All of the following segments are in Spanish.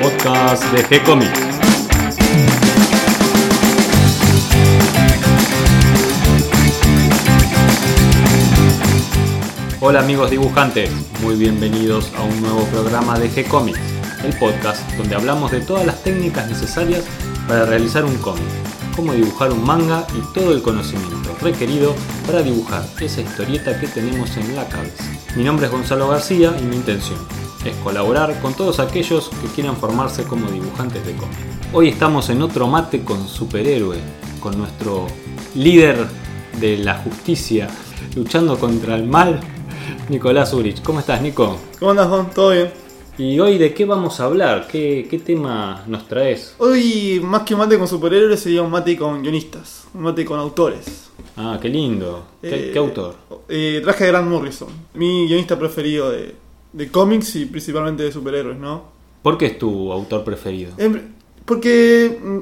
podcast de G-Comics. Hola amigos dibujantes, muy bienvenidos a un nuevo programa de G-Comics, el podcast donde hablamos de todas las técnicas necesarias para realizar un cómic, cómo dibujar un manga y todo el conocimiento requerido para dibujar esa historieta que tenemos en la cabeza. Mi nombre es Gonzalo García y mi intención es colaborar con todos aquellos que quieran formarse como dibujantes de cómic. Hoy estamos en otro mate con superhéroe, con nuestro líder de la justicia, luchando contra el mal, Nicolás Urich. ¿Cómo estás, Nico? ¿Cómo andas, Juan? ¿Todo bien? ¿Y hoy de qué vamos a hablar? ¿Qué, qué tema nos traes? Hoy, más que un mate con superhéroes, sería un mate con guionistas, un mate con autores. Ah, qué lindo. ¿Qué, Eh, qué autor? Eh, traje a Grant Morrison, mi guionista preferido de, de cómics y principalmente de superhéroes, ¿no? ¿Por qué es tu autor preferido? Em, Porque mm,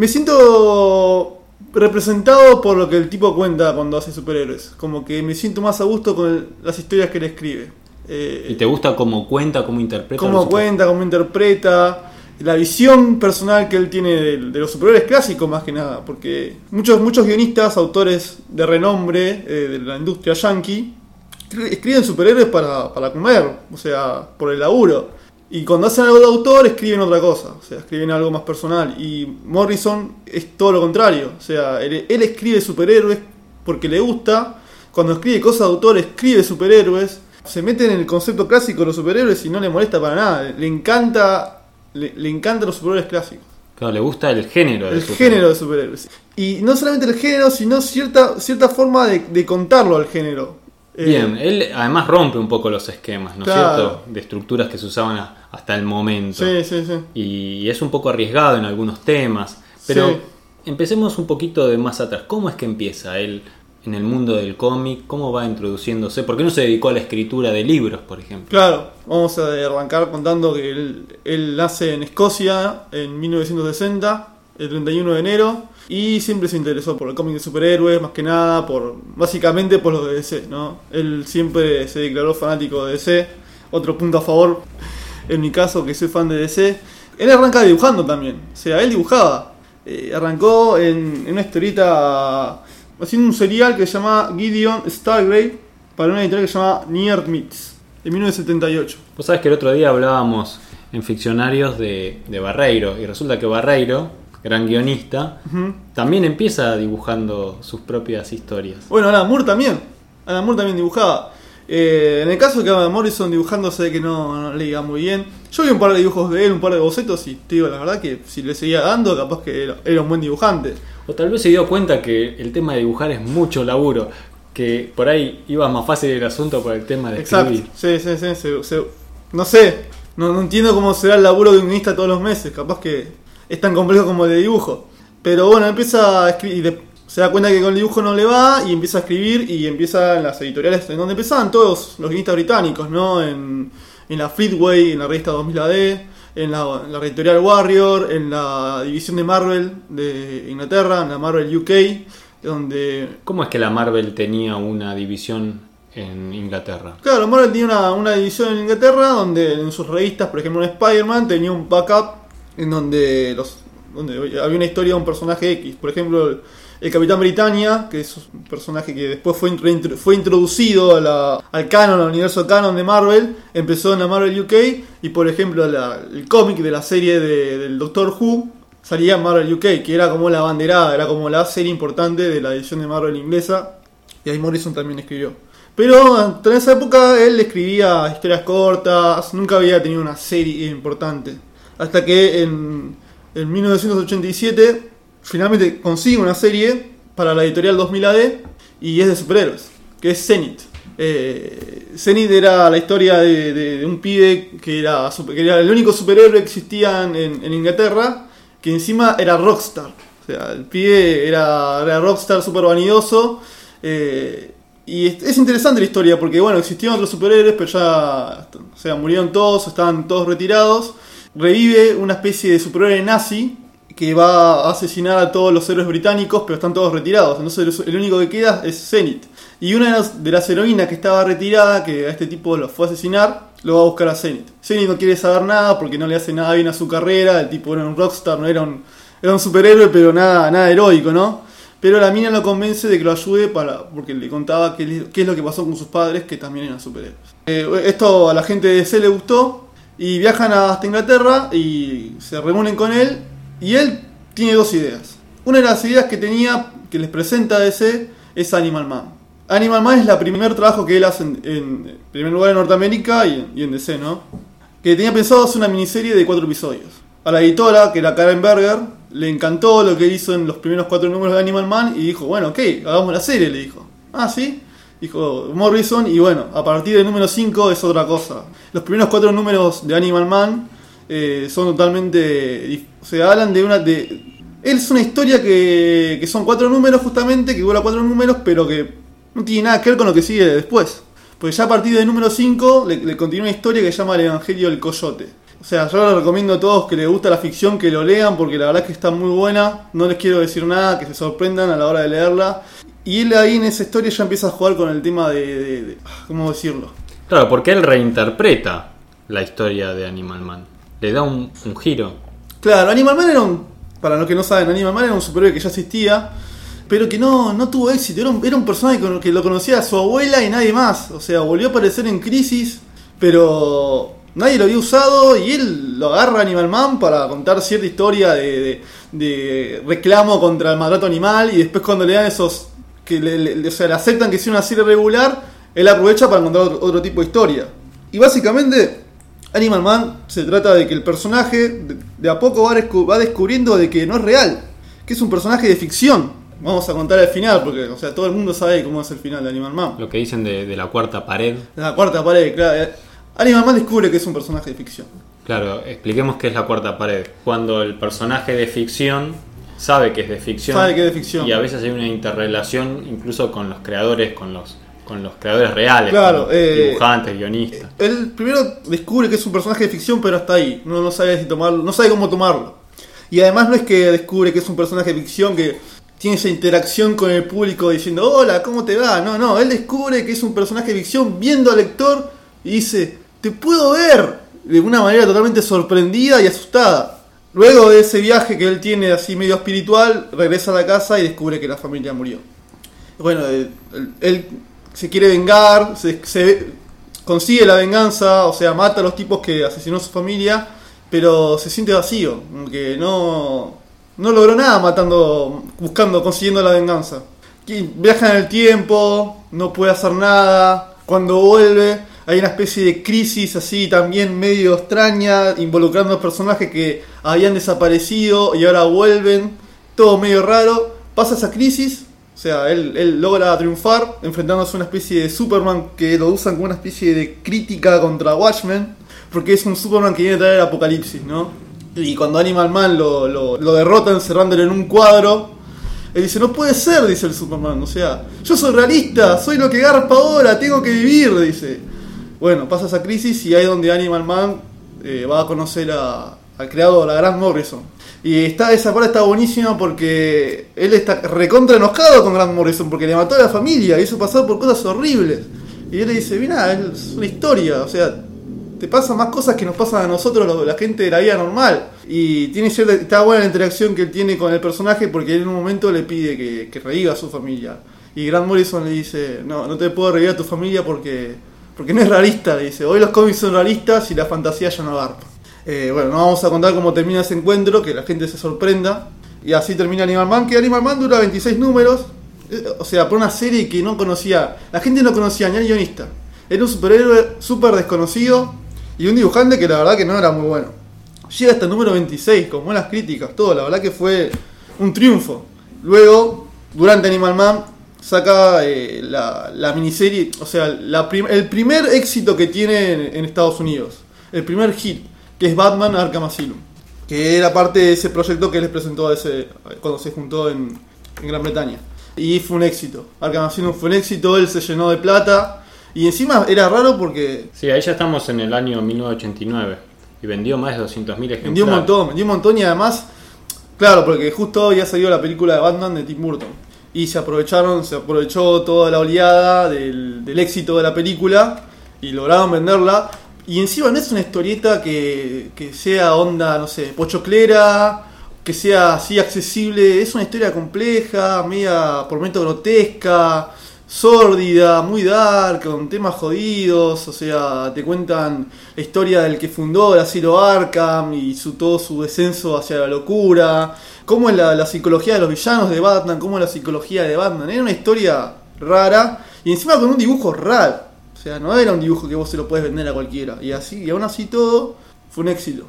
me siento representado por lo que el tipo cuenta cuando hace superhéroes. Como que me siento más a gusto con las historias que él escribe. Eh, ¿Y te gusta cómo cuenta, cómo interpreta? cómo cuenta, cómo interpreta, la visión personal que él tiene de, de los superhéroes clásicos más que nada, porque muchos, muchos guionistas, autores de renombre eh, de la industria yankee, escriben superhéroes para, para comer, o sea, por el laburo. Y cuando hacen algo de autor, escriben otra cosa, o sea, escriben algo más personal. Y Morrison es todo lo contrario, o sea, él, él escribe superhéroes porque le gusta, cuando escribe cosas de autor, escribe superhéroes, se mete en el concepto clásico de los superhéroes y no le molesta para nada, le encanta, le, le encantan los superhéroes clásicos, Claro, le gusta el género. de el género de superhéroes. Y no solamente el género, sino cierta, cierta forma de, de contarlo al género. Eh, Bien, él además rompe un poco los esquemas, ¿no es Claro. cierto? De estructuras que se usaban a- hasta el momento. Sí, sí, sí. Y es un poco arriesgado en algunos temas. Pero Sí. empecemos un poquito de más atrás. ¿Cómo es que empieza él en el mundo del cómic? ¿Cómo va introduciéndose? ¿Por qué no se dedicó a la escritura de libros, por ejemplo? Claro, vamos a arrancar contando que él, él nace en Escocia en 1960, el 31 de enero, y siempre se interesó por el cómic de superhéroes, más que nada, por básicamente por los de DC, ¿no? Él siempre se declaró fanático de DC, otro punto a favor, en mi caso, que soy fan de DC. Él arranca dibujando también, o sea, él dibujaba. Eh, arrancó en, una historieta haciendo un serial que se llama Gideon Stargrave para una editorial que se llama Near Meets, en 1978. Vos sabés que el otro día hablábamos en ficcionarios de, de Barreiro. Y resulta que Barreiro, gran guionista, también empieza dibujando sus propias historias. Bueno, Alan Moore también. Alan Moore también dibujaba. Eh, en el caso que Alan Morrison dibujando, sé que no, no le iba muy bien. Yo vi un par de dibujos de él, un par de bocetos, y te digo la verdad que si le seguía dando, capaz que era, era un buen dibujante. O tal vez se dio cuenta que el tema de dibujar es mucho laburo. Que por ahí iba más fácil el asunto por el tema de Exacto. escribir. Sí, sí, sí. se- se- no sé. No, no entiendo cómo será el laburo de un guionista todos los meses. Capaz que es tan complejo como el de dibujo. Pero bueno, empieza a escribir. se da cuenta que con el dibujo no le va y empieza a escribir y empieza en las editoriales en donde empezaban todos los guionistas británicos, ¿no? En, en la Fleetway, en la revista 2000 AD, en la, en la editorial Warrior, en la división de Marvel de Inglaterra, en la Marvel UK, donde ¿Cómo es que la Marvel tenía una división en Inglaterra? Claro, Marvel tenía una, una división en Inglaterra donde en sus revistas, por ejemplo en Spider-Man, tenía un backup en donde los había una historia de un personaje X. Por ejemplo, el, Capitán Britannia, que es un personaje que después fue, fue introducido a al canon, al universo canon de Marvel, empezó en la Marvel UK y por ejemplo el cómic de la serie de- del Doctor Who salía en Marvel UK, que era como la banderada, era como la serie importante de la edición de Marvel inglesa. Y ahí Morrison también escribió. Pero en esa época él escribía historias cortas, nunca había tenido una serie importante. Hasta que en, en 1987 finalmente consigue una serie para la editorial 2000 AD y es de superhéroes, que es Zenith. Eh, Zenith era la historia de, un pibe que era, super- que era el único superhéroe que existía en, en Inglaterra, que encima era rockstar. O sea, el pibe era, era rockstar súper vanidoso. eh, y es, es interesante la historia porque, bueno, existían otros superhéroes, pero ya o sea, murieron todos, estaban todos retirados. Revive una especie de superhéroe nazi que va a asesinar a todos los héroes británicos, pero están todos retirados. Entonces el único que queda es Zenith. Y una de las, heroínas que estaba retirada, que a este tipo lo fue a asesinar, lo va a buscar a Zenith. Zenith no quiere saber nada porque no le hace nada bien a su carrera, el tipo era un rockstar, no era un, era un superhéroe, pero nada, nada heroico, ¿no? Pero la mina lo convence de que lo ayude para porque le contaba qué, qué es lo que pasó con sus padres, que también eran superhéroes. Eh, esto a la gente de DC le gustó y viajan hasta Inglaterra y se reúnen con él y él tiene dos ideas. Una de las ideas que tenía, que les presenta DC, es Animal Man. Animal Man es el primer trabajo que él hace en, primer lugar en Norteamérica y en, DC, ¿no? Que tenía pensado hacer una miniserie de cuatro episodios. A la editora, que era Karen Berger, le encantó lo que hizo en los primeros cuatro números de Animal Man y dijo, bueno, ok, hagamos la serie, le dijo. Ah, sí, dijo Morrison, y bueno, a partir del número 5 es otra cosa. Los primeros cuatro números de Animal Man eh, son totalmente. O sea, hablan de una. de Es una historia que, que son cuatro números justamente, que dura cuatro números, pero que no tiene nada que ver con lo que sigue después. Porque ya a partir del número 5 le, continúa una historia que se llama El Evangelio del Coyote. O sea, yo les recomiendo a todos que les gusta la ficción que lo lean porque la verdad es que está muy buena. No les quiero decir nada, que se sorprendan a la hora de leerla. Y él ahí en esa historia ya empieza a jugar con el tema de, ¿cómo decirlo? Claro, porque él reinterpreta la historia de Animal Man. Le da un, giro. Claro, Animal Man era un, para los que no saben, Animal Man era un superhéroe que ya existía, pero que no, no tuvo éxito. Era un, era un personaje que lo conocía a su abuela y nadie más. O sea, volvió a aparecer en Crisis, pero nadie lo había usado y él lo agarra Animal Man para contar cierta historia de, de reclamo contra el maltrato animal y después cuando le dan esos que le, o sea, le aceptan que sea una serie regular, él aprovecha para contar otro, tipo de historia. Y básicamente, Animal Man se trata de que el personaje de, a poco va, descubriendo de que no es real, que es un personaje de ficción. Vamos a contar el final, porque o sea, todo el mundo sabe cómo es el final de Animal Man. Lo que dicen de, la cuarta pared. De la cuarta pared, claro. Eh. Animal Man descubre que es un personaje de ficción. Claro, expliquemos qué es la cuarta pared. Cuando el personaje de ficción sabe que es de ficción. Sabe que es de ficción. Y a veces hay una interrelación incluso con los creadores, con los con los creadores reales, claro, eh, dibujantes, guionistas. Él primero descubre que es un personaje de ficción, pero hasta ahí. No, no sabe si tomarlo, no sabe cómo tomarlo. Y además no es que descubre que es un personaje de ficción que tiene esa interacción con el público diciendo, hola, ¿cómo te va? No, no, él descubre que es un personaje de ficción viendo al lector y dice, te puedo ver, de una manera totalmente sorprendida y asustada. Luego de ese viaje que él tiene así medio espiritual, regresa a la casa y descubre que la familia murió. Bueno, él, se quiere vengar, se, consigue la venganza, o sea, mata a los tipos que asesinó a su familia, pero se siente vacío, que no, no logró nada matando, buscando, consiguiendo la venganza. Viaja en el tiempo, no puede hacer nada, cuando vuelve hay una especie de crisis así también medio extraña, involucrando personajes que habían desaparecido y ahora vuelven, todo medio raro. Pasa esa crisis, o sea, él, logra triunfar enfrentándose a una especie de Superman que lo usan como una especie de crítica contra Watchmen, porque es un Superman que viene a traer el apocalipsis, ¿no? Y cuando Animal Man lo, lo derrota encerrándolo en un cuadro, él dice, no puede ser, dice el Superman, o sea, yo soy realista, soy lo que garpa ahora, tengo que vivir, dice. Bueno, pasa esa crisis y ahí es donde Animal Man eh, va a conocer a, al creador, la Grant Morrison. Y está, esa parte está buenísima porque él está recontra enojado con Grant Morrison porque le mató a la familia hizo pasar por cosas horribles. Y él le dice, mira, es una historia, o sea, te pasan más cosas que nos pasan a nosotros, la gente de la vida normal. Y tiene cierta, está buena la interacción que él tiene con el personaje porque él en un momento le pide que, que a su familia. Y Grant Morrison le dice, no, no te puedo revivir a tu familia porque porque no es realista, dice. Hoy los cómics son realistas y la fantasía ya no agarra. Eh, bueno, no vamos a contar cómo termina ese encuentro, que la gente se sorprenda. Y así termina Animal Man, que Animal Man dura 26 números. Eh, o sea, por una serie que no conocía. La gente no conocía ni al guionista. Era un superhéroe súper desconocido y un dibujante que la verdad que no era muy bueno. Llega hasta el número 26, con buenas críticas, todo. La verdad que fue un triunfo. Luego, durante Animal Man, saca eh, la, miniserie, o sea, el primer éxito que tiene en, Estados Unidos, el primer hit, que es Batman Arkham Asylum, que era parte de ese proyecto que les presentó a ese, cuando se juntó en, Gran Bretaña. Y fue un éxito. Arkham Asylum fue un éxito, él se llenó de plata. Y encima era raro porque... Sí, ahí ya estamos en el año 1989. Y vendió más de 200.000 ejemplares. Vendió un montón, vendió un montón y además... Claro, porque justo ya salió la película de Batman de Tim Burton. Y se aprovecharon, se aprovechó toda la oleada del, éxito de la película y lograron venderla. Y encima no es una historieta que, que sea onda, no sé, pochoclera, que sea así accesible, es una historia compleja, media por momentos grotesca, sórdida, muy dark, con temas jodidos, o sea, te cuentan la historia del que fundó el asilo Arkham y su, todo su descenso hacia la locura, cómo es la, psicología de los villanos de Batman, cómo es la psicología de Batman, era una historia rara y encima con un dibujo raro, o sea, no era un dibujo que vos se lo puedes vender a cualquiera, y así, y aún así todo fue un éxito.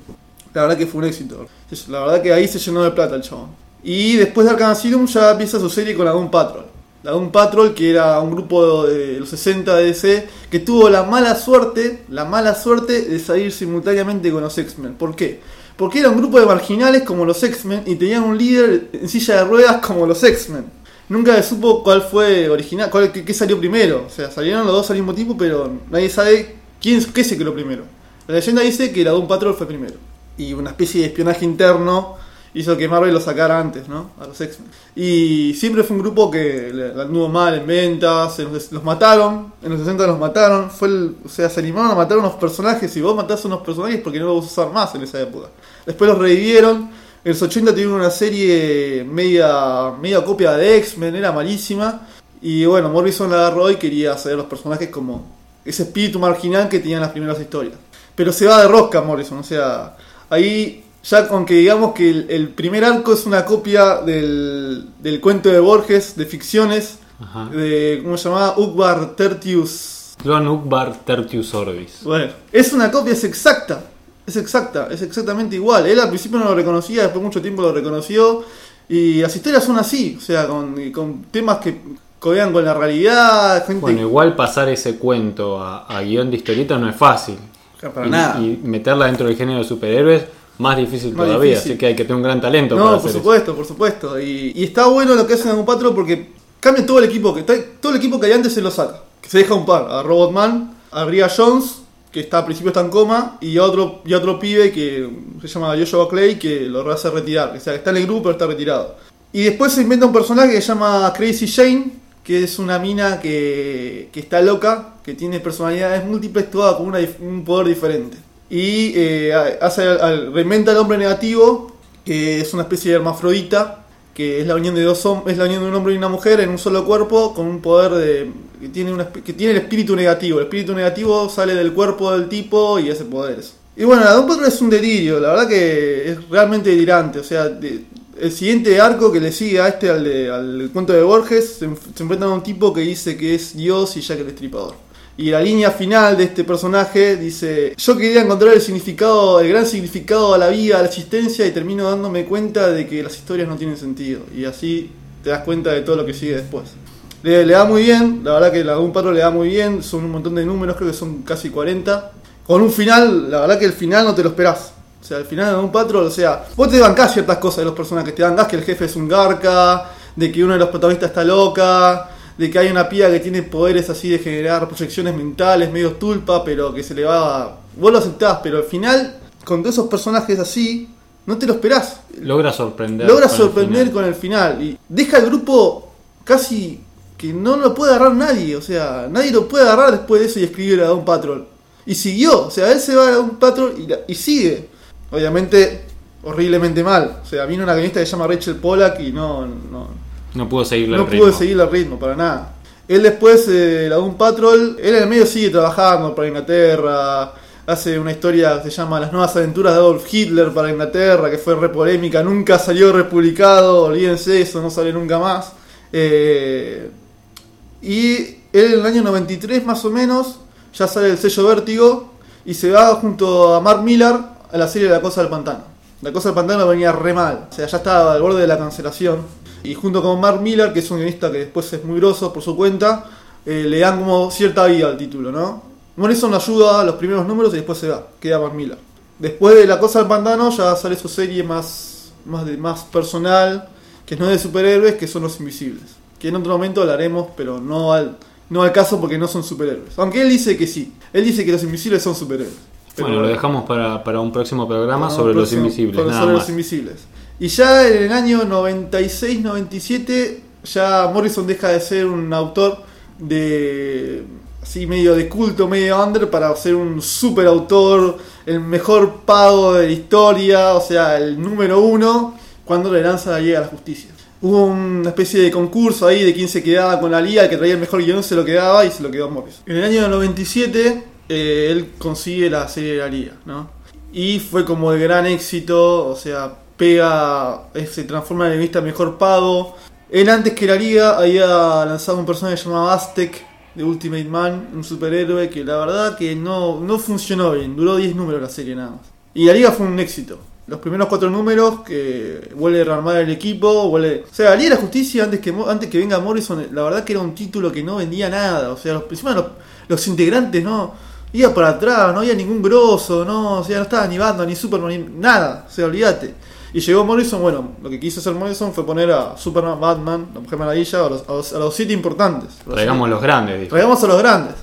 La verdad que fue un éxito. La verdad que ahí se llenó de plata el chabón. Y después de Arkham Asylum ya empieza su serie con Doom Patrol. La Doom Patrol, que era un grupo de los 60 de DC, que tuvo la mala suerte, la mala suerte de salir simultáneamente con los X-Men. ¿Por qué? Porque era un grupo de marginales como los X-Men y tenían un líder en silla de ruedas como los X-Men. Nunca se supo cuál fue original, cuál, qué, salió primero. O sea, salieron los dos al mismo tiempo, pero nadie sabe quién, qué se creó primero. La leyenda dice que la Doom Patrol fue primero y una especie de espionaje interno hizo que Marvel lo sacara antes, ¿no? A los X-Men. Y siempre fue un grupo que anduvo mal en ventas, los, mataron, en los 60 los mataron, fue o sea, se animaron a matar unos personajes y vos matás a unos personajes porque no los vas a usar más en esa época. Después los revivieron, en los 80 tuvieron una serie media, media copia de X-Men, era malísima. Y bueno, Morrison la agarró y quería hacer los personajes como ese espíritu marginal que tenían las primeras historias. Pero se va de rosca Morrison, o sea, ahí ya aunque digamos que el, el primer arco es una copia del, del cuento de Borges, de ficciones, Ajá. de, ¿cómo se llamaba? Ukbar Tertius. Joan Ukbar Tertius Orbis. Bueno, es una copia, es exacta, es exacta, es exactamente igual. Él al principio no lo reconocía, después de mucho tiempo lo reconoció. Y las historias son así, o sea, con, con temas que codean con la realidad, gente... Bueno, igual pasar ese cuento a, a guion de historieta no es fácil. para y, nada. y meterla dentro del género de superhéroes, más difícil Más todavía. difícil. Así que hay que tener un gran talento para No, hacer por eso. supuesto, por supuesto. Y, y está bueno lo que hacen en un Patrol porque cambia todo el equipo. que Todo el equipo que hay antes se lo saca. Que se deja un par. A Robotman, a Ria Jones, que está al principio está en coma, y a otro, y a otro pibe que se llama Joshua Clay, que lo hace retirar. O sea, que está en el grupo pero está retirado. Y después se inventa un personaje que se llama Crazy Jane, que es una mina que, que está loca, que tiene personalidades múltiples, todas con una un poder diferente. Y eh, hace, al- reinventa al hombre negativo, que es una especie de hermafrodita, que es la unión de dos es la unión de un hombre y una mujer en un solo cuerpo, con un poder de que tiene, una, que tiene el espíritu negativo. El espíritu negativo sale del cuerpo del tipo y hace poderes. Y bueno, la Patrol es un delirio, la verdad que es realmente delirante. O sea, el siguiente arco que le sigue a este, al, de- al cuento de Borges, se, se a un tipo que dice que es Dios y Jack el Estripador. Y la línea final de este personaje dice, yo quería encontrar el significado, el gran significado a la vida, a la existencia y termino dándome cuenta de que las historias no tienen sentido. Y así te das cuenta de todo lo que sigue después. Le, da muy bien, la verdad que la Doom Patrol le da muy bien, son un montón de números, creo que son casi 40. Con un final, la verdad que el final no te lo esperás. O sea, el final de Doom Patrol, o sea, vos te bancás ciertas cosas de los personajes, te bancás que el jefe es un garca, de que uno de los protagonistas está loca, de que hay una piba que tiene poderes así de generar proyecciones mentales, medio tulpa, pero que se le va... Vos lo aceptás, pero al final, con todos esos personajes así, no te lo esperás. Logra sorprender. Logra con sorprender con el final. Y deja el grupo casi que no lo puede agarrar nadie. O sea, nadie lo puede agarrar después de eso y escribir a Doom Patrol. Y siguió. O sea, él se va a Doom Patrol y, la- y sigue. Obviamente, horriblemente mal. O sea, vino una guionista que se llama Rachel Pollack y no, no, No pudo seguirle no el pudo ritmo. seguir el ritmo para nada. Él después, eh, la Doom Patrol, él en el medio sigue trabajando para Inglaterra. Hace una historia que se llama Las nuevas aventuras de Adolf Hitler para Inglaterra, que fue re polémica, nunca salió republicado, olvídense eso, no sale nunca más. Eh, y él en el año 93 más o menos, ya sale el sello Vértigo y se va junto a Mark Millar a la serie La Cosa del Pantano. La Cosa del Pantano venía re mal, o sea, ya estaba al borde de la cancelación. Y junto con Mark Millar, que es un guionista que después es muy grosso por su cuenta, eh, le dan como cierta vida al título, ¿no? Morrison ayuda a los primeros números y después se va, queda Mark Millar. Después de La Cosa del Pantano ya sale su serie más, más, de, más personal, que no es de superhéroes, que son Los Invisibles. Que en otro momento hablaremos, pero no al, no al caso porque no son superhéroes. Aunque él dice que sí. Él dice que los invisibles son superhéroes. Pero Bueno, lo dejamos para, para un próximo programa sobre los invisibles. sobre- nada sobre más. los invisibles. Y ya en el año 96-97 ya Morrison deja de ser un autor de así medio de culto, medio under para ser un super autor, el mejor pago de la historia, o sea, el número uno cuando le lanza la Liga a la Justicia. Hubo una especie de concurso ahí de quién se quedaba con la liga, el que traía el mejor guion se lo quedaba y se lo quedó Morrison. En el año 97 eh, él consigue la serie de la liga, ¿no? Y fue como de gran éxito, o sea, pega, eh, se transforma en el guionista mejor pago. Él antes que la liga había lanzado un personaje llamado Aztec de Ultimate Man, un superhéroe que la verdad que no, no funcionó bien, duró 10 números la serie nada más. Y la liga fue un éxito. Los primeros cuatro números que vuelve a rearmar el equipo, vuelve... O sea, la Liga de la Justicia antes que, antes que venga Morrison, la verdad que era un título que no vendía nada. O sea, los, encima los, los integrantes no iba para atrás, no había ningún grosso, no, o sea, no estaba ni Batman, ni Superman, ni nada, o sea, olvídate. Y llegó Morrison, bueno, lo que quiso hacer Morrison fue poner a Superman, Batman, la Mujer Maravilla, a los, a los, a los siete importantes. Traigamos los grandes, dijo. Traigamos a los grandes.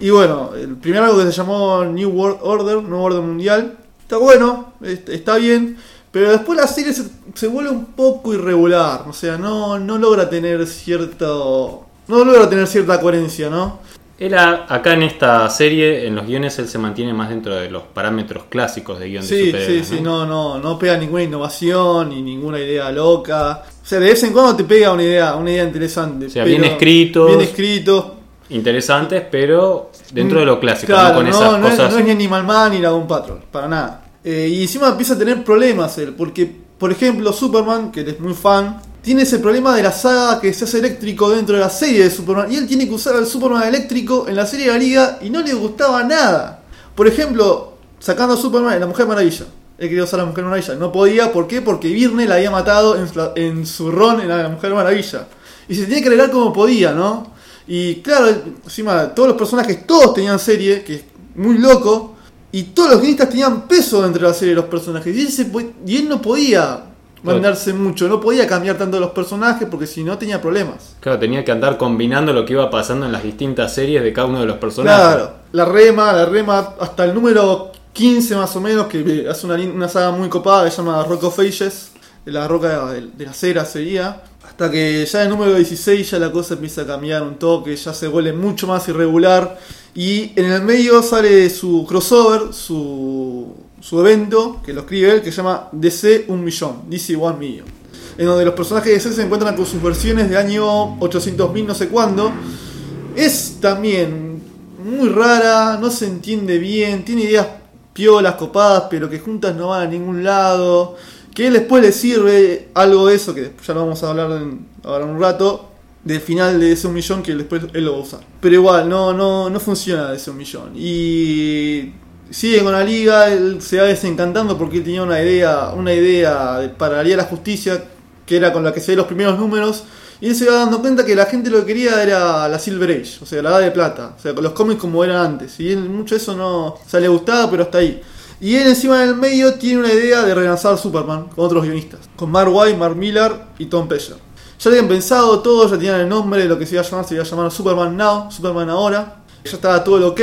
Y bueno, el primer algo que se llamó New World Order, Nuevo Orden Mundial, está bueno, está bien, pero después la serie se, se, vuelve un poco irregular, o sea, no, no logra tener cierto... No logra tener cierta coherencia, ¿no? Él acá en esta serie, en los guiones, él se mantiene más dentro de los parámetros clásicos de guion sí, de superhéroes. Sí, sí, no, no, no pega ninguna innovación ni ninguna idea loca. O sea, de vez en cuando te pega una idea, una idea interesante. O sea, bien escrito. Bien escrito. Interesantes, pero dentro de lo clásico, claro, ¿no? Con no, esas no, cosas. Es, no es ni Animal Man ni Dragon Patrol, para nada. Eh, y encima empieza a tener problemas él, porque, por ejemplo, Superman, que es muy fan, tiene ese problema de la saga que se hace eléctrico dentro de la serie de Superman. Y él tiene que usar al Superman eléctrico en la serie de la Liga y no le gustaba nada. Por ejemplo, sacando a Superman en la Mujer Maravilla. Él quería usar a la Mujer Maravilla. No podía, ¿por qué? Porque Virne la había matado en, en su ron en la Mujer Maravilla. Y se tenía que arreglar como podía, ¿no? Y claro, encima todos los personajes, todos tenían serie, que es muy loco. Y todos los guionistas tenían peso dentro de la serie de los personajes. Y él, se, y él no podía mandarse mucho. No podía cambiar tanto los personajes porque si no tenía problemas. Claro, tenía que andar combinando lo que iba pasando en las distintas series de cada uno de los personajes. Claro, la rema, la rema hasta el número 15 más o menos, que hace una, una saga muy copada que se llama Rock of Ages, de la roca de, de la cera sería. Hasta que ya en el número 16 ya la cosa empieza a cambiar un toque, ya se vuelve mucho más irregular. Y en el medio sale su crossover, su, su evento, que lo escribe él, que se llama DC 1 millón, DC 1 million. En donde los personajes de DC se encuentran con sus versiones de año 800.000 no sé cuándo. Es también muy rara, no se entiende bien, tiene ideas piolas, copadas, pero que juntas no van a ningún lado. Que después le sirve algo de eso, que ya lo vamos a hablar en, ahora un rato, del final de ese un millón que después él lo va a usar. Pero igual, no, no, no funciona de ese un millón. Y sigue con la liga, él se va desencantando porque él tenía una idea, una idea para la Liga de la Justicia, que era con la que se ve los primeros números. Y él se va dando cuenta que la gente lo que quería era la Silver Age, o sea, la edad de plata, o sea, con los cómics como eran antes. Y él mucho eso no, o sea, le gustaba, pero hasta ahí. Y él encima del medio tiene una idea de relanzar Superman con otros guionistas, con Mark White, Mark Miller y Tom Pesher. Ya habían pensado todo, ya tenían el nombre de lo que se iba a llamar, se iba a llamar Superman Now, Superman Ahora. Ya estaba todo el ok,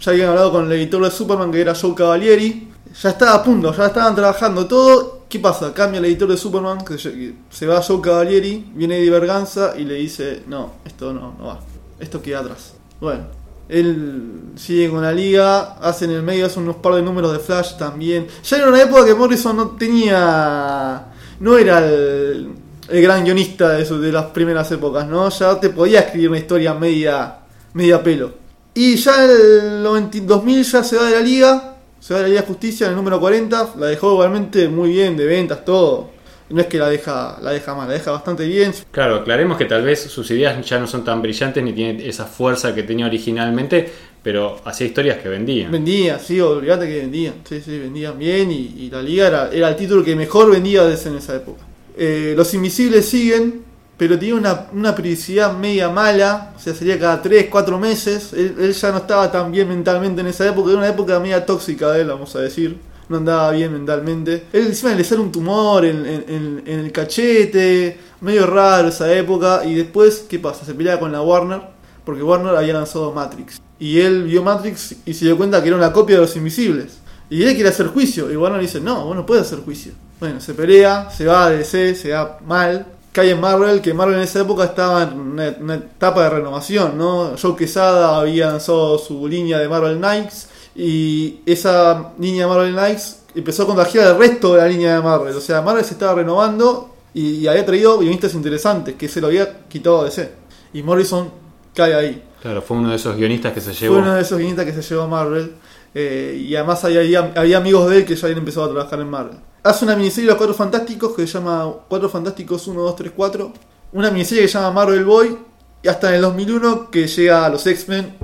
ya habían hablado con el editor de Superman que era Joe Cavalieri. Ya estaba a punto, ya estaban trabajando todo. ¿Qué pasa? Cambia el editor de Superman, que se va Joe Cavalieri, viene Eddie Berganza y le dice, no, esto no, no va, esto queda atrás. Bueno, él sigue con la liga, hace en el medio, hace unos par de números de Flash también. Ya era una época que Morrison no tenía. no era el, el gran guionista de, su, de, las primeras épocas, ¿no? Ya te podía escribir una historia media, media pelo. Y ya el 2000 ya se va de la liga, se va de la Liga de Justicia en el número 40, la dejó igualmente muy bien de ventas, todo. No es que la deja, la deja mal, la deja bastante bien. Claro, aclaremos que tal vez sus ideas ya no son tan brillantes ni tienen esa fuerza que tenía originalmente, pero hacía historias que vendían. Vendía, sí, olvídate que vendían. Sí, sí, vendían bien y, y la liga era, era, el título que mejor vendía desde en esa época. Eh, los Invisibles siguen, pero tiene una, una periodicidad media mala, o sea, sería cada 3, 4 meses. Él, ya no estaba tan bien mentalmente en esa época, era una época media tóxica de él, vamos a decir no andaba bien mentalmente. Él encima le sale un tumor en, en, en, el cachete, medio raro esa época. Y después, ¿qué pasa? Se pelea con la Warner, porque Warner había lanzado Matrix. Y él vio Matrix y se dio cuenta que era una copia de los Invisibles. Y él quiere hacer juicio. Y Warner dice, no, vos no puedes hacer juicio. Bueno, se pelea, se va a DC, se va mal. Que hay en Marvel, que Marvel en esa época estaba en una, una etapa de renovación, ¿no? Joe Quesada había lanzado su línea de Marvel Knights y esa línea de Marvel Knights empezó a contagiar al resto de la línea de Marvel. O sea, Marvel se estaba renovando y, y había traído guionistas interesantes que se lo había quitado a DC. Y Morrison cae ahí. Claro, fue uno de esos guionistas que se Fue llevó. uno de esos guionistas que se llevó a Marvel. eh, y además había- había amigos de él que ya habían empezado a trabajar en Marvel. Hace una miniserie de los Cuatro Fantásticos que se llama Cuatro Fantásticos 1, 2, 3, 4. Una miniserie que se llama Marvel Boy. Y hasta en el 2001 que llega a los X-Men.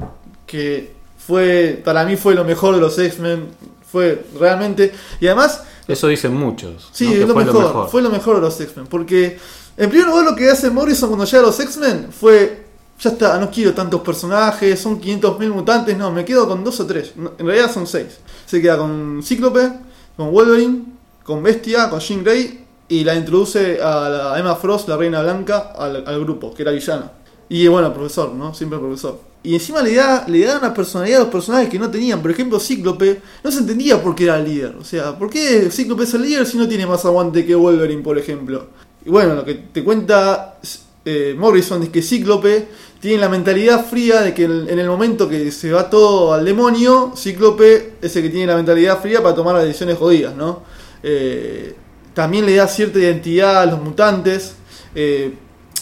Que fue, para mí fue lo mejor de los X-Men. Fue realmente. Y además, Eso dicen muchos. Sí, es lo fue mejor, Fue lo mejor de los X-Men. Porque, en primer lugar, lo que hace Morrison cuando llega a los X-Men fue. Ya está, no quiero tantos personajes, son 500.000 mutantes, no, me quedo con dos o tres. En realidad son seis. Se queda con Cíclope, con Wolverine, con Bestia, con Jean Grey y la introduce a Emma Frost, la Reina Blanca, al, al grupo, que era villana. Y bueno, profesor, ¿no? Siempre profesor. Y encima le da, le da una personalidad a los personajes que no tenían. Por ejemplo, Cíclope no se entendía por qué era el líder. O sea, ¿por qué Cíclope es el líder si no tiene más aguante que Wolverine, por ejemplo? Y bueno, lo que te cuenta eh, Morrison es que Cíclope tiene la mentalidad fría de que en en el momento que se va todo al demonio, Cíclope es el que tiene la mentalidad fría para tomar las decisiones jodidas, ¿no? Eh, también le da cierta identidad a los mutantes. eh,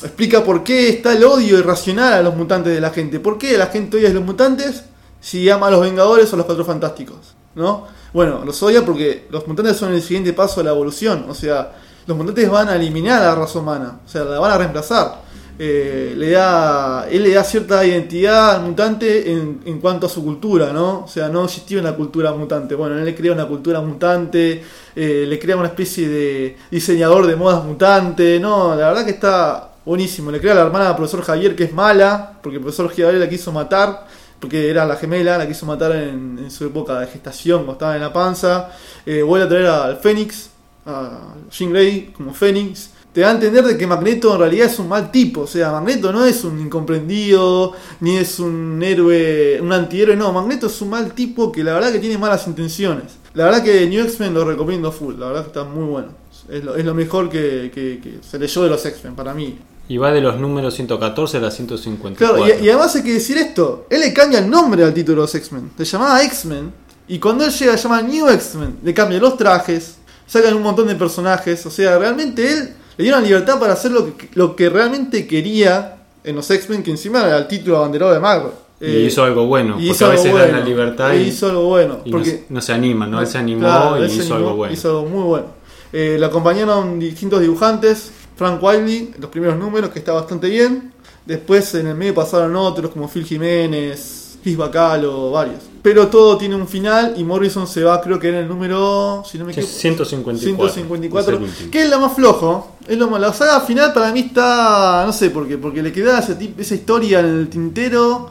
explica por qué está el odio irracional a los mutantes de la gente. ¿Por qué la gente odia a los mutantes si ama a los Vengadores o a los Cuatro Fantásticos? ¿No? Bueno, los odia porque los mutantes son el siguiente paso de la evolución. O sea, los mutantes van a eliminar a la raza humana. O sea, la van a reemplazar. Eh, le da, él le da cierta identidad al mutante en, en cuanto a su cultura, ¿no? O sea, no existía una cultura mutante. Bueno, él le crea una cultura mutante, eh, le crea una especie de diseñador de modas mutante, ¿no? La verdad que está buenísimo. Le crea a la hermana del profesor Javier, que es mala, porque el profesor Javier la quiso matar, porque era la gemela, la quiso matar en, su época de gestación, cuando estaba en la panza. Eh, vuelve a traer al Fénix, a Jean Grey como Fénix. Te da a entender de que Magneto en realidad es un mal tipo. O sea, Magneto no es un incomprendido, ni es un héroe, un antihéroe. No, Magneto es un mal tipo que la verdad que tiene malas intenciones. La verdad que New X-Men lo recomiendo full. La verdad que está muy bueno. Es lo, es lo mejor que, que- que se leyó de los X-Men para mí. Y va de los números 114 a la 154. Claro, y, y además hay que decir esto. Él le cambia el nombre al título de los X-Men. Se llamaba X-Men. Y cuando él llega, se llama New X-Men. Le cambia los trajes. Sacan un montón de personajes. O sea, realmente él le una libertad para hacer lo que, lo que realmente quería en los X-Men, que encima era el título abanderado de Marvel. Y Eh, hizo algo bueno, y porque a veces bueno. dan la libertad Y hizo algo bueno. y porque no se anima, ¿no? Él se animó Claro, y hizo animó, algo bueno. Hizo algo muy bueno. Eh, le acompañaron distintos dibujantes. Frank Wiley, los primeros números, que está bastante bien. Después en el medio pasaron otros como Phil Jiménez, Chris Bacalo, varios. Pero todo tiene un final y Morrison se va, creo que en el número, si no me equivoco, 154. 154, es el último. que es la más flojo. Es lo más- la saga final para mí está, no sé por qué, porque le queda ese tip- esa historia en el tintero.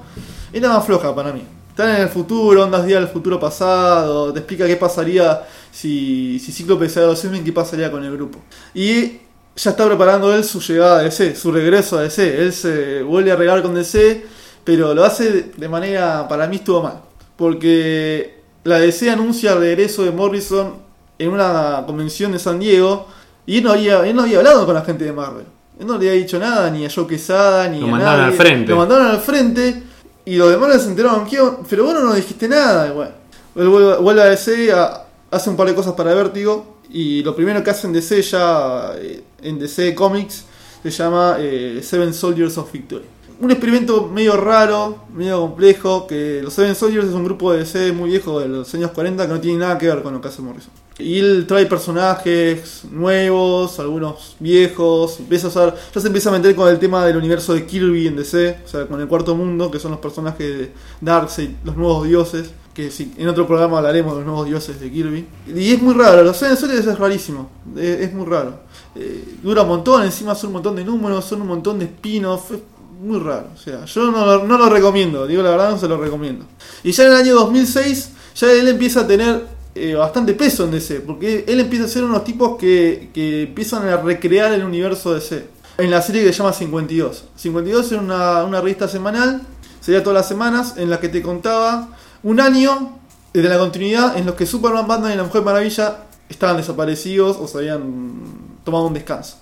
Es la más floja para mí. Están en el futuro, ondas días del futuro pasado, te explica qué pasaría si, si Cíclope se X-Men, qué pasaría con el grupo. Y ya está preparando él su llegada a DC, su regreso a DC. Él se vuelve a regar con DC, pero lo hace de manera, para mí estuvo mal. Porque la DC anuncia el regreso de Morrison en una convención de San Diego y él no había, él no había hablado con la gente de Marvel. Él no le había dicho nada, ni a Joe Quesada, ni Lo a mandaron nadie. al frente. Lo mandaron al frente y los demás se enteraron, ¿qué pero vos no dijiste nada. Bueno, él vuelve, vuelve a DC, a- hace un par de cosas para Vértigo y lo primero que hace en DC ya, eh, en DC Comics, se llama eh, Seven Soldiers of Victory. Un experimento medio raro, medio complejo, que los Seven Soldiers es un grupo de DC muy viejo de los años 40 que no tiene nada que ver con lo que hace Morrison. Y él trae personajes nuevos, algunos viejos, empieza a usar, ya se empieza a meter con el tema del universo de Kirby en DC, o sea, con el cuarto mundo, que son los personajes de Darkseid, los nuevos dioses, que sí, en otro programa hablaremos de los nuevos dioses de Kirby. Y es muy raro, los Seven Soldiers es rarísimo, es, muy raro. Eh, dura un montón, encima son un montón de números, son un montón de spin-off, es muy raro. O sea, yo no, no lo recomiendo, digo la verdad, no se lo recomiendo. Y ya en el año 2006, ya él empieza a tener eh, bastante peso en DC, porque él empieza a ser unos tipos que, que empiezan a recrear el universo DC. En la serie que se llama 52. 52 era una, una revista semanal, sería todas las semanas, en la que te contaba un año de la continuidad en los que Superman, Batman y la Mujer Maravilla estaban desaparecidos o se habían tomado un descanso.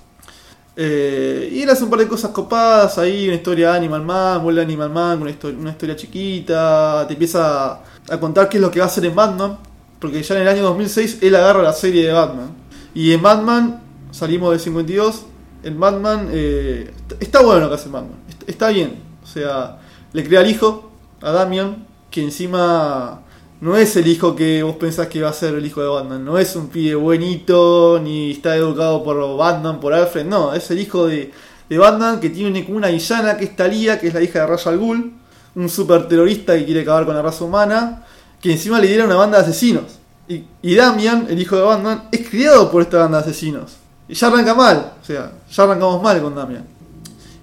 Eh, y él hace un par de cosas copadas ahí, una historia de Animal Man, vuelve Animal Man, una historia, una historia chiquita, te empieza a, contar qué es lo que va a hacer en Batman, porque ya en el año 2006 él agarra la serie de Batman. Y en Batman, salimos del 52, en Batman eh, está- bueno lo que hace Batman, está bien. O sea, le crea al hijo, a Damian, que encima no es el hijo que vos pensás que va a ser el hijo de Batman, no es un pibe buenito, ni está educado por Batman, por Alfred, no, es el hijo de, de Batman que tiene una- villana que es Talia, que es la hija de Ra's al Ghul, un super terrorista que quiere acabar con la raza humana, que encima lidera una banda de asesinos. Y, y Damian, el hijo de Batman, es criado por esta banda de asesinos. Y ya arranca mal, o sea, ya arrancamos mal con Damian.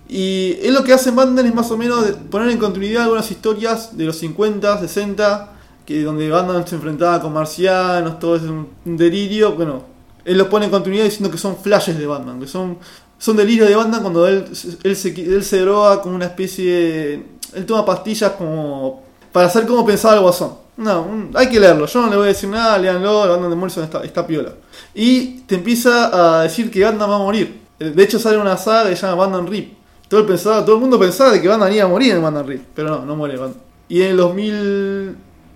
Y es lo que hace Batman es más o menos poner en continuidad algunas historias de los 50, 60, donde Batman se enfrentaba con marcianos, todo es un, delirio. Bueno, él los pone en continuidad diciendo que son flashes de Batman, que son, son delirios de Batman cuando él, se, él droga con una especie de... Él toma pastillas como para saber cómo pensaba el guasón. No, hay que leerlo. Yo no le voy a decir nada, leanlo. El Batman de Morrison está, está piola. Y te empieza a decir que Batman va a morir. De hecho, sale una saga que se llama Batman Rip. Todo el, pensaba, todo el mundo pensaba que Batman iba a morir en Batman Rip. Pero no, no muere Batman. Y en el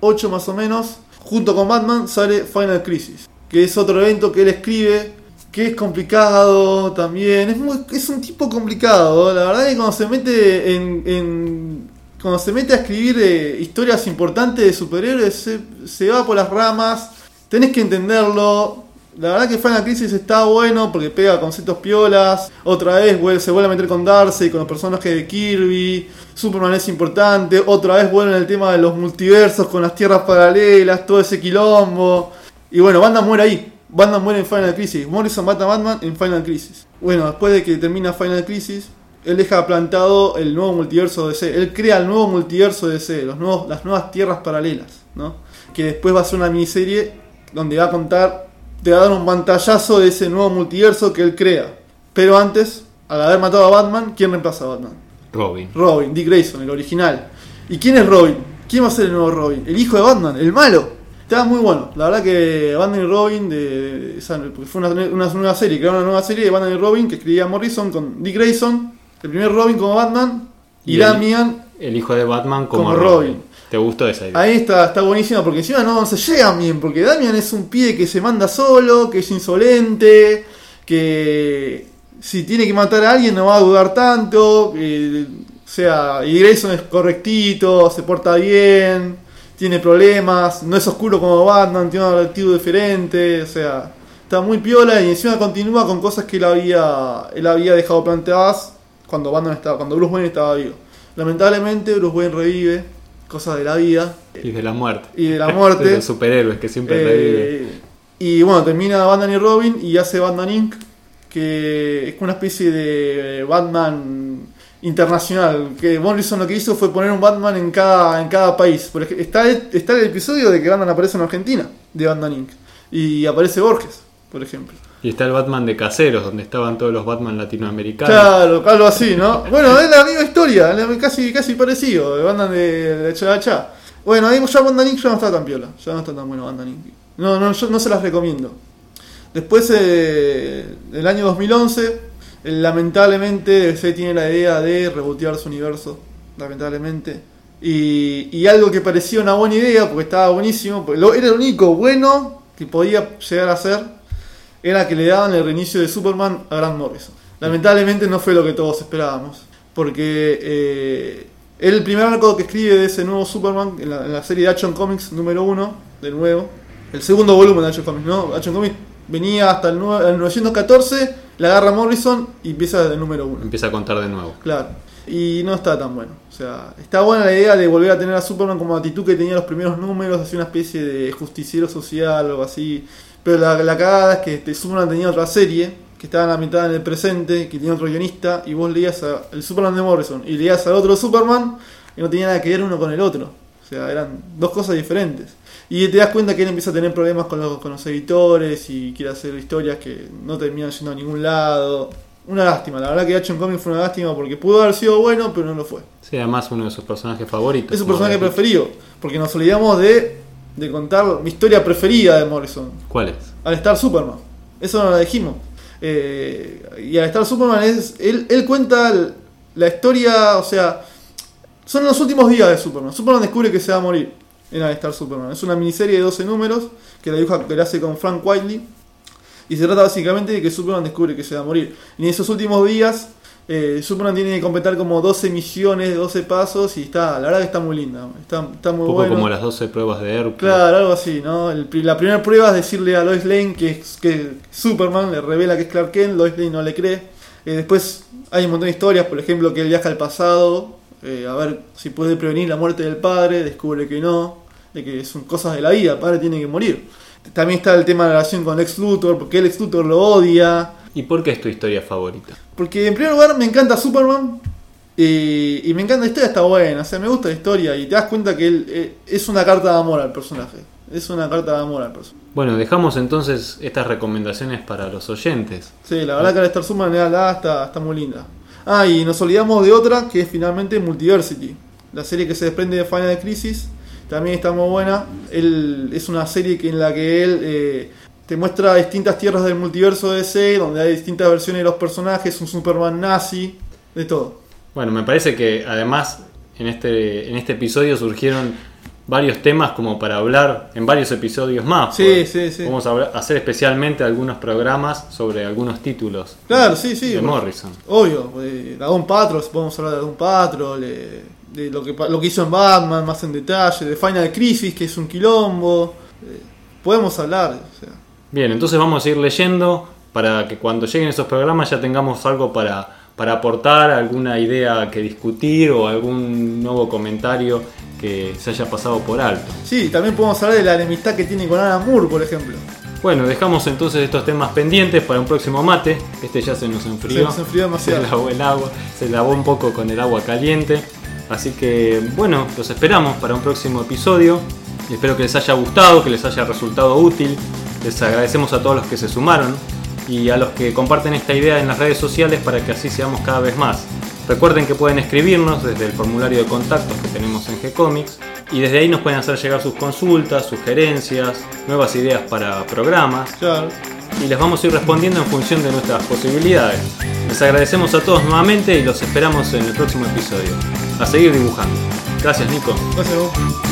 2008 más o menos, junto con Batman, sale Final Crisis. Que es otro evento que él escribe. Que es complicado también. Es, muy- es un tipo complicado. La verdad que cuando se mete en- en cuando se mete a escribir eh, historias importantes de superhéroes, se, se va por las ramas, tenés que entenderlo. La verdad que Final Crisis está bueno porque pega conceptos piolas. Otra vez se vuelve a meter con Darcy, con los personajes de Kirby. Superman es importante. Otra vez vuelve en el tema de los multiversos con las tierras paralelas, todo ese quilombo. Y bueno, Batman muere ahí. Batman muere en Final Crisis. Morrison mata a Batman en Final Crisis. Bueno, después de que termina Final Crisis, él deja plantado el nuevo multiverso de DC. Él crea el nuevo multiverso de DC, los nuevos, las nuevas tierras paralelas, ¿no? Que después va a ser una miniserie donde va a contar, te va a dar un pantallazo de ese nuevo multiverso que él crea. Pero antes, al haber matado a Batman, ¿quién reemplaza a Batman? Robin. Robin, Dick Grayson, el original. ¿Y quién es Robin? ¿Quién va a ser el nuevo Robin? El hijo de Batman, el malo. Estaba muy bueno. La verdad que Batman y Robin, de, de- esa- fue una, una nueva serie, crearon una nueva serie de Batman y Robin que escribía Morrison con Dick Grayson, el primer Robin como Batman, y, Y Damian. El hijo de Batman como, Como Robin. Robin. ¿Te gustó esa idea? Ahí está, está buenísimo porque encima no se llegan bien, porque Damian es un pibe que se manda solo, que es insolente, que si tiene que matar a alguien no va a dudar tanto, eh, o sea, y Grayson es correctito, se porta bien, tiene problemas, no es oscuro como Batman, tiene una actitud diferente, o sea, está muy piola y encima continúa con cosas que él había, él había dejado planteadas cuando Batman estaba, cuando Bruce Wayne estaba vivo. Lamentablemente Bruce Wayne revive, cosas de la vida Y de la muerte. y de la De muerte. los superhéroes que siempre. Eh, y bueno, termina Batman y Robin y hace Batman Inc. Que es una especie de Batman internacional. Que Morrison lo que hizo fue poner un Batman en cada, en cada país. Por está, el- está el episodio de que Batman aparece en Argentina, de Batman Inc. Y aparece Borges, por ejemplo. Y está el Batman de caseros, donde estaban todos los Batman latinoamericanos. Claro, algo así, ¿no? Bueno, es la misma historia, casi, casi parecido, de Batman de, de Cha Bueno, ahí ya Inc. ya no está tan piola, ya no está tan bueno Batman Inc. No, no, yo no se las recomiendo. Después, eh, el año 2011, eh, lamentablemente se tiene la idea de rebotear su universo, lamentablemente. Y, y algo que parecía una buena idea, porque estaba buenísimo, porque lo- era lo único bueno que podía llegar a ser, era que le daban el reinicio de Superman a Grant Morrison. Lamentablemente no fue lo que todos esperábamos, porque eh, el primer arco que escribe de ese nuevo Superman en la, en la serie de Action Comics número 1, de nuevo, el segundo volumen de Action Comics, ¿no? Action Comics venía hasta el, nue- el 914, la agarra Morrison y empieza desde el número 1. Empieza a contar de nuevo. Claro. Y no está tan bueno. O sea, está buena la idea de volver a tener a Superman como actitud que tenía los primeros números, así una especie de justiciero social o algo así. Pero la, la cagada es que este, Superman tenía otra serie que estaba en la mitad en el presente, que tenía otro guionista, y vos leías a- el Superman de Morrison y leías al otro Superman y no tenía nada que ver uno con el otro. O sea, eran dos cosas diferentes. Y te das cuenta que él empieza a tener problemas con los, con los editores y quiere hacer historias que no terminan yendo a ningún lado. Una lástima, la verdad que Action Comics fue una lástima porque pudo haber sido bueno, pero no lo fue. Sí, además uno de sus personajes favoritos. Es su personaje preferido, porque nos olvidamos de, de contar mi historia preferida de Morrison, ¿Cuál es? al estar Superman. Eso no lo dijimos. Eh, y al estar Superman, es, él, él cuenta la historia, o sea, son los últimos días de Superman. Superman descubre que se va a morir en Al Star Superman. Es una miniserie de 12 números que la dibuja, que la hace con Frank Whiteley. Y se trata básicamente de que Superman descubre que se va a morir. Y en esos últimos días, eh, Superman tiene que completar como 12 misiones, 12 pasos. Y está, la verdad que está muy linda. Está, está muy Un poco bueno. como las 12 pruebas de Hércules. Claro, algo así, ¿no? El la primera prueba es decirle a Lois Lane que, es- que Superman le revela que es Clark Kent, Lois Lane no le cree. Eh, después hay un montón de historias, por ejemplo, que él viaja al pasado eh, a ver si puede prevenir la muerte del padre, descubre que no, de que son cosas de la vida, el padre tiene que morir. También está el tema de la relación con Lex Luthor, porque Lex Luthor lo odia. ¿Y por qué es tu historia favorita? Porque en primer lugar me encanta Superman y, y me encanta la historia, está buena, o sea, me gusta la historia y te das cuenta que él eh, es una carta de amor al personaje. Es una carta de amor al personaje. Bueno, dejamos entonces estas recomendaciones para los oyentes. Sí, la verdad que la Star Superman la está, está muy linda. Ah, y nos olvidamos de otra que es finalmente Multiversity, la serie que se desprende de Final Crisis. También está muy buena. Él, es una serie que, en la que él eh, te muestra distintas tierras del multiverso de DC, donde hay distintas versiones de los personajes, un Superman nazi, de todo. Bueno, me parece que además en este, en este episodio surgieron varios temas como para hablar en varios episodios más. Sí, sí, sí. Vamos a hacer especialmente algunos programas sobre algunos títulos Claro, sí, sí. de. Morrison. Obvio, de Dragon Patrol, podemos hablar de Dragon Patrol, de, de lo, que, lo que hizo en Batman más en detalle, de Final Crisis, que es un quilombo. eh, podemos hablar, o sea. Bien, entonces vamos a ir leyendo para que cuando lleguen esos programas ya tengamos algo para, para aportar, alguna idea que discutir o algún nuevo comentario que se haya pasado por alto. Sí, también podemos hablar de la enemistad que tiene con Alan Moore, por ejemplo. Bueno, dejamos entonces estos temas pendientes para un próximo mate. Este ya se nos enfrió. Se nos enfrió demasiado. Se lavó el agua, se lavó un poco con el agua caliente. Así que bueno, los esperamos para un próximo episodio. Espero que les haya gustado, que les haya resultado útil. Les agradecemos a todos los que se sumaron y a los que comparten esta idea en las redes sociales para que así seamos cada vez más. Recuerden que pueden escribirnos desde el formulario de contactos que tenemos en Gcomics y desde ahí nos pueden hacer llegar sus consultas, sugerencias, nuevas ideas para programas Claro. y les vamos a ir respondiendo en función de nuestras posibilidades. Les agradecemos a todos nuevamente y los esperamos en el próximo episodio. A seguir dibujando. Gracias Nico. Gracias, vos.